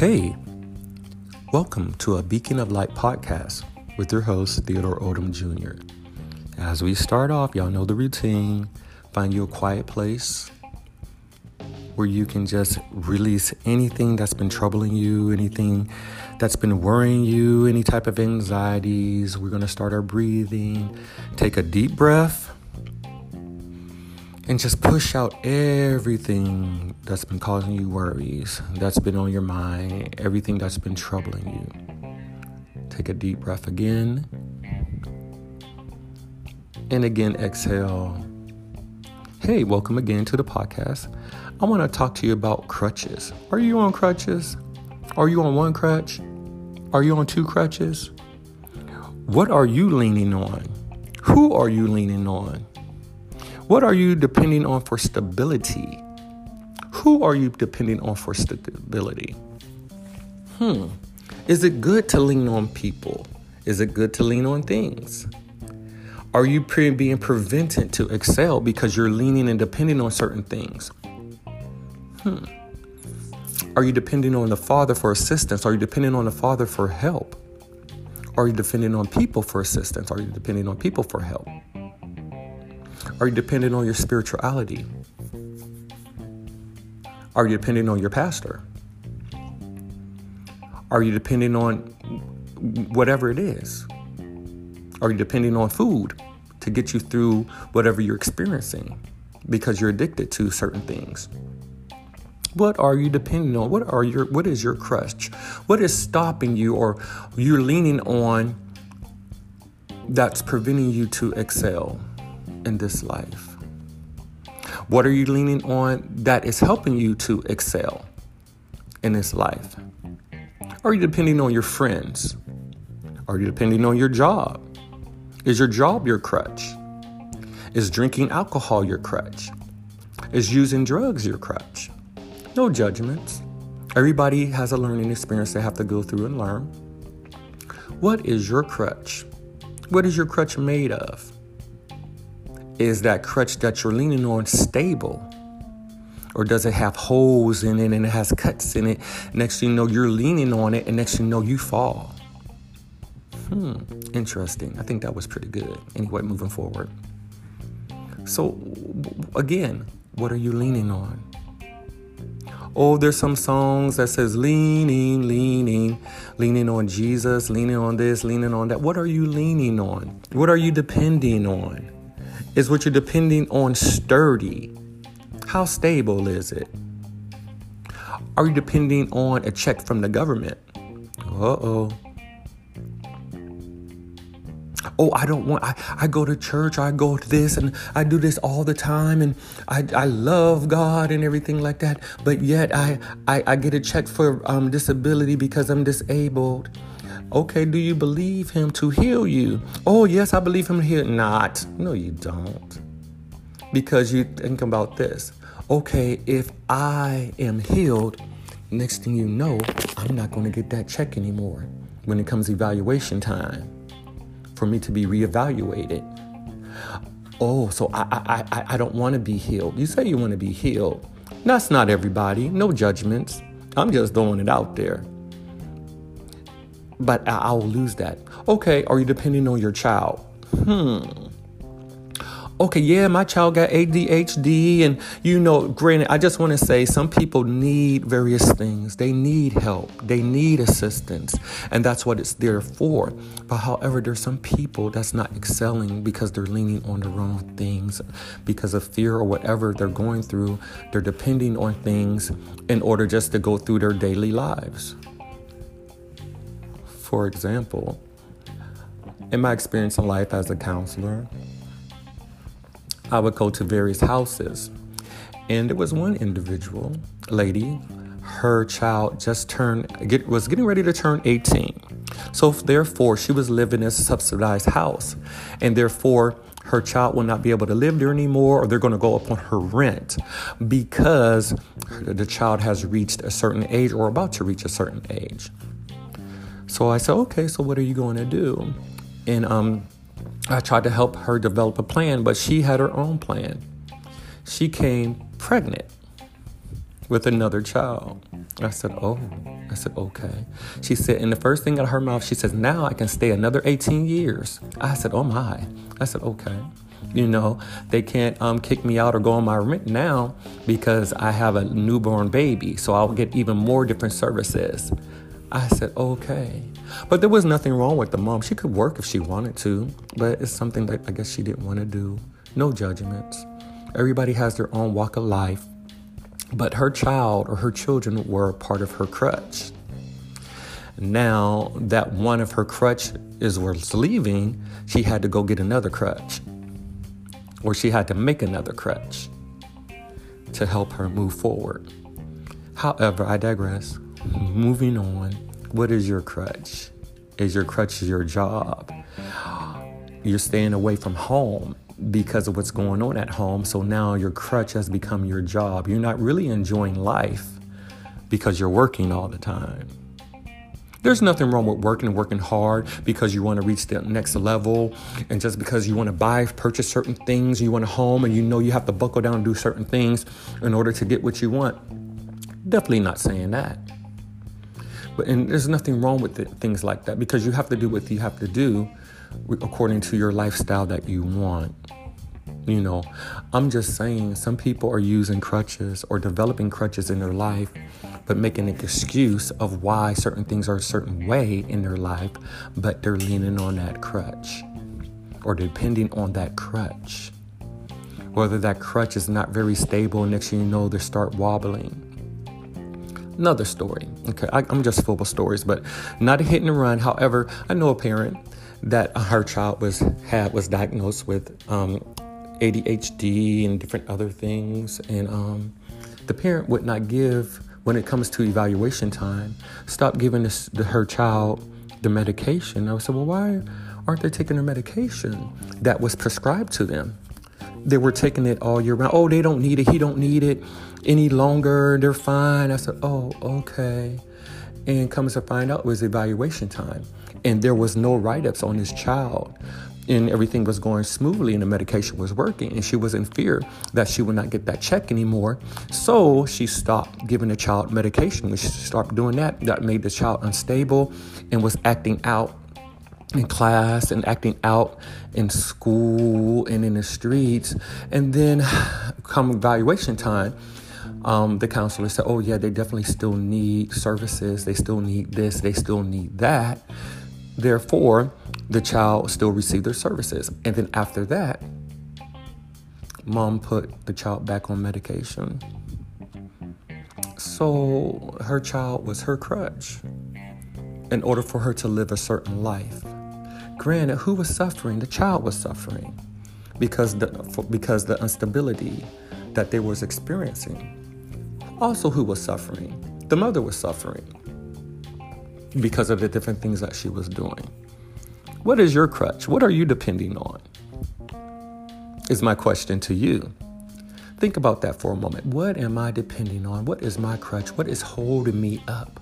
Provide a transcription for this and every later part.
Hey, welcome to a Beacon of Light podcast with your host, Theodore Odom Jr. As we start off, y'all know the routine. Find you a quiet place where you can just release anything that's been troubling you, anything that's been worrying you, any type of anxieties. We're going to start our breathing. Take a deep breath and just push out everything that's been causing you worries, that's been on your mind, everything that's been troubling you. Take a deep breath again. And again, exhale. Hey, welcome again to the podcast. I want to talk to you about crutches. Are you on crutches? Are you on one crutch? Are you on two crutches? What are you leaning on? Who are you leaning on? What are you depending on for stability? Who are you depending on for stability? Hmm. Is it good to lean on people? Is it good to lean on things? Are you pre- being prevented to excel because you're leaning and depending on certain things? Hmm. Are you depending on the Father for assistance? Are you depending on the Father for help? Are you depending on people for assistance? Are you depending on people for help? Are you dependent on your spirituality? Are you dependent on your pastor? Are you dependent on whatever it is? Are you depending on food to get you through whatever you're experiencing because you're addicted to certain things? What are you depending on? What are your what is your crutch? What is stopping you or you're leaning on that's preventing you to excel in this life? What are you leaning on that is helping you to excel in this life? Are you depending on your friends? Are you depending on your job? Is your job your crutch? Is drinking alcohol your crutch? Is using drugs your crutch? No judgments. Everybody has a learning experience they have to go through and learn. What is your crutch? What is your crutch made of? Is that crutch that you're leaning on stable? Or does it have holes in it and it has cuts in it? Next thing you know, you're leaning on it, and next thing you know, you fall. Hmm, interesting. I think that was pretty good. Anyway, moving forward. So, again, what are you leaning on? Oh, there's some songs that says leaning, leaning, leaning on Jesus, leaning on this, leaning on that. What are you leaning on? What are you depending on? Is what you're depending on sturdy? How stable is it? Are you depending on a check from the government? Uh oh. Oh, I don't want, I, I go to church, I go to this, and I do this all the time, and I, I love God and everything like that, but yet I, I, I get a check for um, disability because I'm disabled. Okay, do you believe him to heal you? Oh, yes, I believe him to heal. Not. No, you don't. Because you think about this. Okay, if I am healed, next thing you know, I'm not going to get that check anymore when it comes evaluation time for me to be reevaluated. Oh, so I I, I, I don't want to be healed. You say you want to be healed. That's not everybody. No judgments. I'm just throwing it out there but I'll lose that. Okay, are you depending on your child? Hmm. Okay, yeah, my child got ADHD, and you know, granted, I just want to say some people need various things. They need help, they need assistance, and that's what it's there for. But however, there's some people that's not excelling because they're leaning on the wrong things because of fear or whatever they're going through. They're depending on things in order just to go through their daily lives. For example, in my experience in life as a counselor, I would go to various houses, and there was one individual lady. Her child just turned get, was getting ready to turn 18, so therefore she was living in a subsidized house, and therefore her child will not be able to live there anymore, or they're going to go up on her rent because the child has reached a certain age or about to reach a certain age. So I said, okay, so what are you going to do? And um, I tried to help her develop a plan, but she had her own plan. She came pregnant. with another child. I said, Oh, I said, Okay. She said, and the first thing out of her mouth, she says, Now I can stay another 18 years. I said, Oh my. I said, Okay. You know, they can't um, kick me out or go on my rent now because I have a newborn baby. So I'll get even more different services. I said, okay. But there was nothing wrong with the mom. She could work if she wanted to, but it's something that I guess she didn't want to do. No judgments. Everybody has their own walk of life. But her child or her children were part of her crutch. Now that one of her crutch is was leaving, she had to go get another crutch. Or she had to make another crutch to help her move forward. However, I digress. Moving on, what is your crutch? Is your crutch your job? You're staying away from home because of what's going on at home. So now your crutch has become your job. You're not really enjoying life because you're working all the time. There's nothing wrong with working and working hard because you want to reach the next level and just because you want to buy, purchase certain things, you want a home and you know you have to buckle down and do certain things in order to get what you want. Definitely not saying that. But and there's nothing wrong with it, things like that because you have to do what you have to do according to your lifestyle that you want. You know, I'm just saying some people are using crutches or developing crutches in their life, but making an excuse of why certain things are a certain way in their life, but they're leaning on that crutch or depending on that crutch. Whether that crutch is not very stable, next thing you know, they start wobbling another story. Okay, I, am just full of stories, but not a hit and run. However, I know a parent that her child was had was diagnosed with um, ADHD and different other things, and um, the parent would not give when it comes to evaluation time. Stop giving this, the, her child the medication. I said, well, why aren't they taking their medication that was prescribed to them? They were taking it all year round. Oh, they don't need it. He don't need it any longer. They're fine. I said, oh, okay. And comes to find out, it was evaluation time. And there was no write ups on this child. And everything was going smoothly and the medication was working. And she was in fear that she would not get that check anymore. So she stopped giving the child medication. When she stopped doing that, that made the child unstable and was acting out in class and acting out in school and in the streets. And then come evaluation time, um, the counselor said, Oh, yeah, they definitely still need services. They still need this. They still need that. Therefore, the child still received their services. And then after that, mom put the child back on medication. So her child was her crutch in order for her to live a certain life. Granted, who was suffering? The child was suffering because the, because the instability that they was experiencing. Also, who was suffering? The mother was suffering because of the different things that she was doing. What is your crutch? What are you depending on? Is my question to you. Think about that for a moment. What am I depending on? What is my crutch? What is holding me up?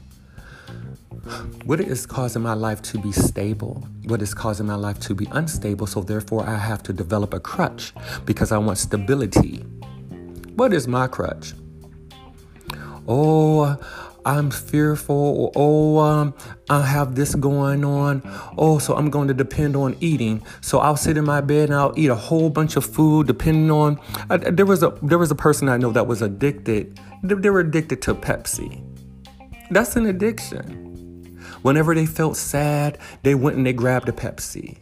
What is causing my life to be stable? What is causing my life to be unstable? So, therefore, I have to develop a crutch because I want stability. What is my crutch? Oh, I'm fearful, oh, um, I have this going on. Oh, so I'm going to depend on eating. So I'll sit in my bed and I'll eat a whole bunch of food, depending on. I, there was a there was a person I know that was addicted. They, they were addicted to Pepsi. That's an addiction. Whenever they felt sad, they went and they grabbed a Pepsi.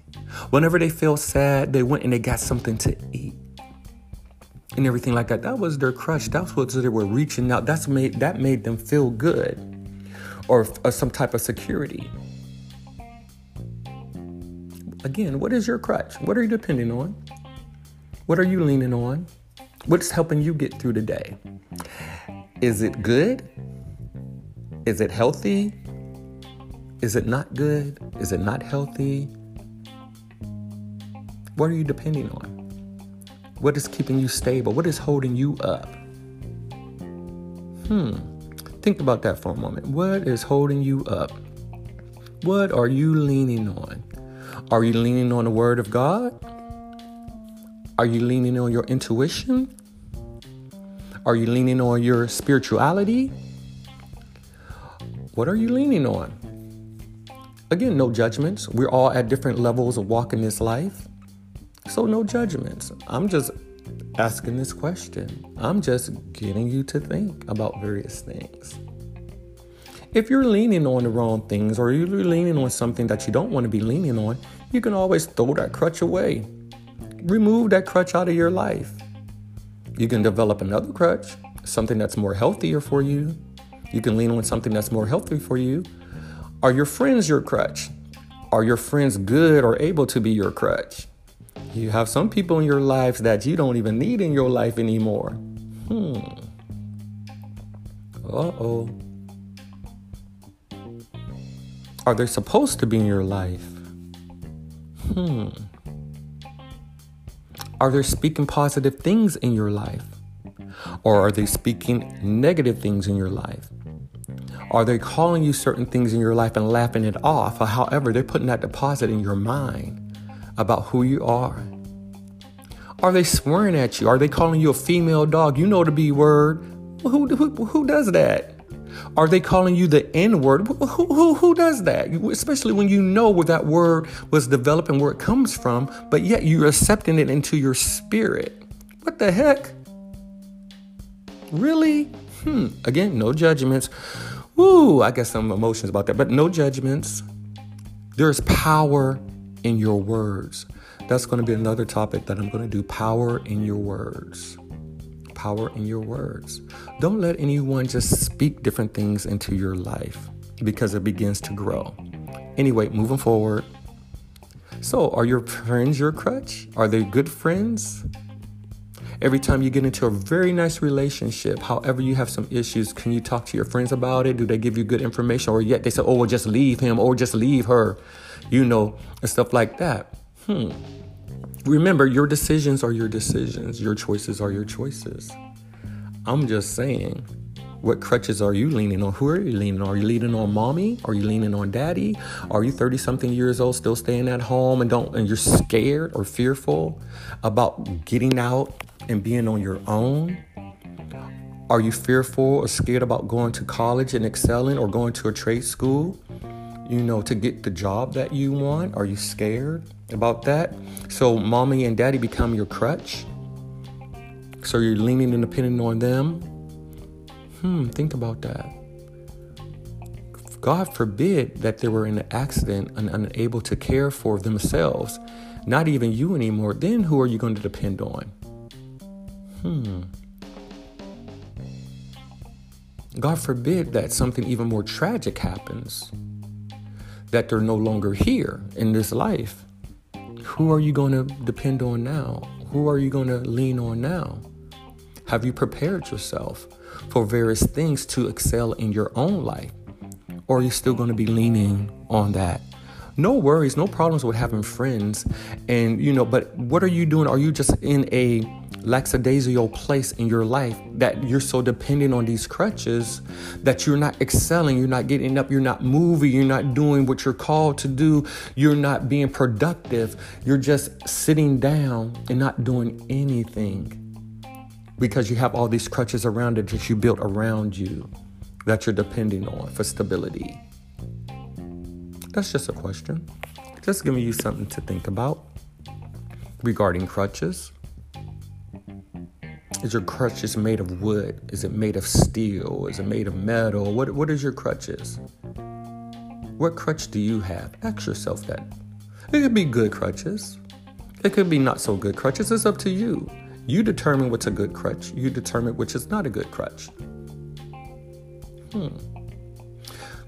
Whenever they felt sad, they went and they got something to eat and everything like that. That was their crutch. That's what they were reaching out. That's made that made them feel good, or, or some type of security. Again, what is your crutch? What are you depending on? What are you leaning on? What's helping you get through the day? Is it good? Is it healthy? Is it not good? Is it not healthy? What are you depending on? What is keeping you stable? What is holding you up? Hmm. Think about that for a moment. What is holding you up? What are you leaning on? Are you leaning on the Word of God? Are you leaning on your intuition? Are you leaning on your spirituality? What are you leaning on? Again, no judgments. We're all at different levels of walking this life. So, no judgments. I'm just asking this question. I'm just getting you to think about various things. If you're leaning on the wrong things or you're leaning on something that you don't want to be leaning on, you can always throw that crutch away. Remove that crutch out of your life. You can develop another crutch, something that's more healthier for you. You can lean on something that's more healthy for you. Are your friends your crutch? Are your friends good or able to be your crutch? You have some people in your lives that you don't even need in your life anymore. Hmm. Uh oh. Are they supposed to be in your life? Hmm. Are they speaking positive things in your life? Or are they speaking negative things in your life? Are they calling you certain things in your life and laughing it off? However, they're putting that deposit in your mind about who you are? Are they swearing at you? Are they calling you a female dog? You know the B word. Who, who, who does that? Are they calling you the N word? Who, who, who does that? Especially when you know where that word was developed and where it comes from, but yet you're accepting it into your spirit. What the heck? Really? Hmm. Again, no judgments. Woo, I guess some emotions about that, but no judgments. There's power in your words. That's going to be another topic that I'm going to do power in your words. Power in your words. Don't let anyone just speak different things into your life because it begins to grow. Anyway, moving forward. So, are your friends your crutch? Are they good friends? Every time you get into a very nice relationship, however you have some issues, can you talk to your friends about it? Do they give you good information? Or yet they say, oh, well, just leave him or just leave her, you know, and stuff like that. Hmm. Remember, your decisions are your decisions, your choices are your choices. I'm just saying, what crutches are you leaning on? Who are you leaning on? Are you leaning on mommy? Are you leaning on daddy? Are you 30 something years old still staying at home and don't and you're scared or fearful about getting out and being on your own? Are you fearful or scared about going to college and excelling or going to a trade school? You know, to get the job that you want? Are you scared about that? So, mommy and daddy become your crutch? So, you're leaning and depending on them? Hmm, think about that. God forbid that they were in an accident and unable to care for themselves, not even you anymore. Then who are you going to depend on? Hmm. God forbid that something even more tragic happens, that they're no longer here in this life. Who are you going to depend on now? Who are you going to lean on now? Have you prepared yourself for various things to excel in your own life? Or are you still going to be leaning on that? No worries, no problems with having friends. And, you know, but what are you doing? Are you just in a lackadaisical place in your life that you're so dependent on these crutches that you're not excelling, you're not getting up, you're not moving, you're not doing what you're called to do, you're not being productive, you're just sitting down and not doing anything because you have all these crutches around it that you built around you that you're depending on for stability. That's just a question. Just giving you something to think about regarding crutches. Is your crutches made of wood? Is it made of steel? Is it made of metal? What, what is your crutches? What crutch do you have? Ask yourself that. It could be good crutches. It could be not so good crutches. It's up to you. You determine what's a good crutch. You determine which is not a good crutch. Hmm.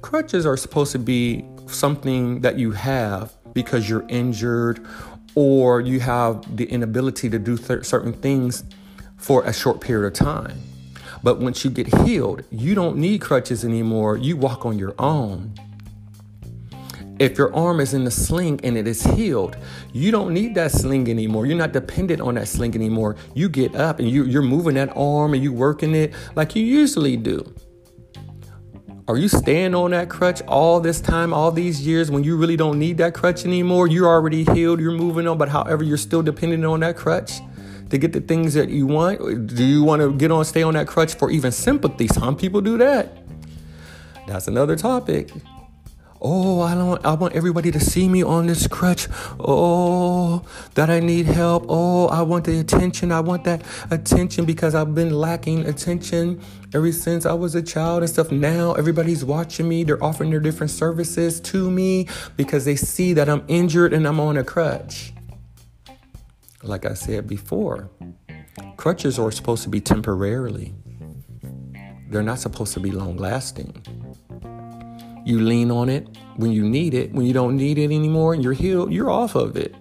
Crutches are supposed to be something that you have because you're injured or you have the inability to do th- certain things for a short period of time. But once you get healed, you don't need crutches anymore. You walk on your own. If your arm is in the sling and it is healed, you don't need that sling anymore. You're not dependent on that sling anymore. You get up and you, you're moving that arm and you're working it like you usually do. Are you staying on that crutch all this time, all these years when you really don't need that crutch anymore? You're already healed, you're moving on, but however, you're still dependent on that crutch to get the things that you want? Do you want to get on, stay on that crutch for even sympathy? Some people do that. That's another topic. Oh, I don't I want everybody to see me on this crutch. Oh, that I need help. Oh, I want the attention. I want that attention because I've been lacking attention ever since I was a child and stuff. Now everybody's watching me. They're offering their different services to me because they see that I'm injured and I'm on a crutch. Like I said before, crutches are supposed to be temporarily. They're not supposed to be long lasting. You lean on it when you need it. When you don't need it anymore, and you're healed, you're off of it.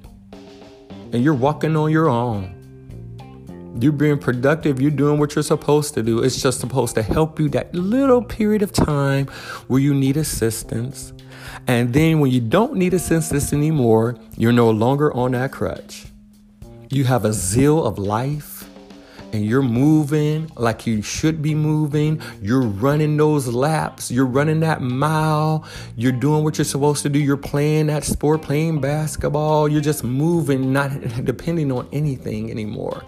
And you're walking on your own. You're being productive. You're doing what you're supposed to do. It's just supposed to help you that little period of time where you need assistance. And then when you don't need assistance anymore, you're no longer on that crutch. You have a zeal of life and you're moving like you should be moving, you're running those laps, you're running that mile, you're doing what you're supposed to do, you're playing that sport, playing basketball, you're just moving, not depending on anything anymore.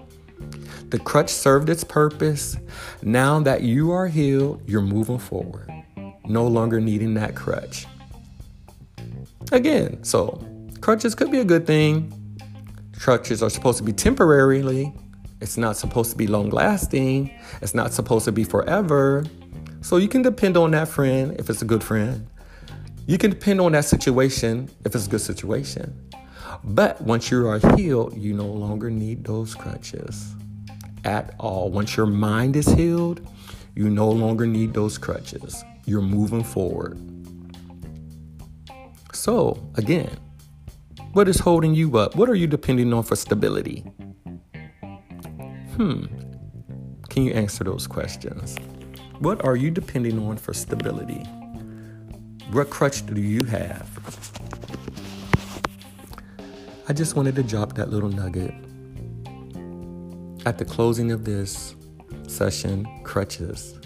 The crutch served its purpose. Now that you are healed, you're moving forward, no longer needing that crutch. Again, so crutches could be a good thing. Crutches are supposed to be temporarily it's not supposed to be long lasting. It's not supposed to be forever. So you can depend on that friend if it's a good friend. You can depend on that situation if it's a good situation. But once you are healed, you no longer need those crutches at all. Once your mind is healed, you no longer need those crutches. You're moving forward. So, again, what is holding you up? What are you depending on for stability? Hmm. Can you answer those questions? What are you depending on for stability? What crutch do you have? I just wanted to drop that little nugget. At the closing of this session, crutches.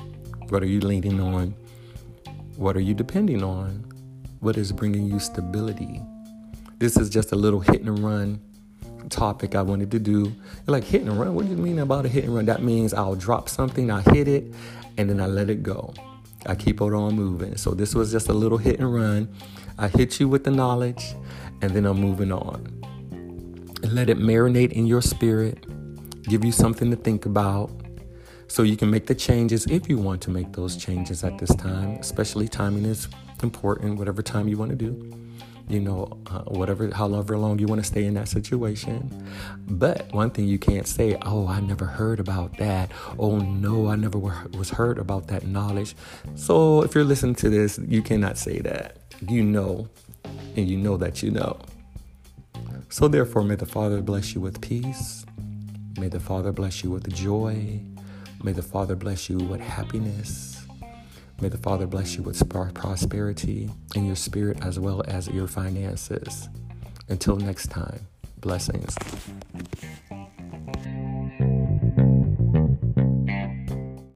What are you leaning on? What are you depending on? What is bringing you stability? This is just a little hit and run topic I wanted to do. like hit and run. What do you mean about a hit and run? That means I'll drop something, I hit it, and then I let it go. I keep it on moving. So this was just a little hit and run. I hit you with the knowledge, and then I'm moving on. Let it marinate in your spirit, give you something to think about. So you can make the changes if you want to make those changes at this time, especially timing is important, whatever time you want to do you know, uh, whatever, however long you want to stay in that situation. But one thing you can't say, oh, I never heard about that. Oh, no, I never was heard about that knowledge. So if you're listening to this, you cannot say that. You know, and you know that you know. So therefore, may the Father bless you with peace. May the Father bless you with joy. May the Father bless you with happiness. May the Father bless you with prosperity in your spirit as well as your finances. Until next time, blessings.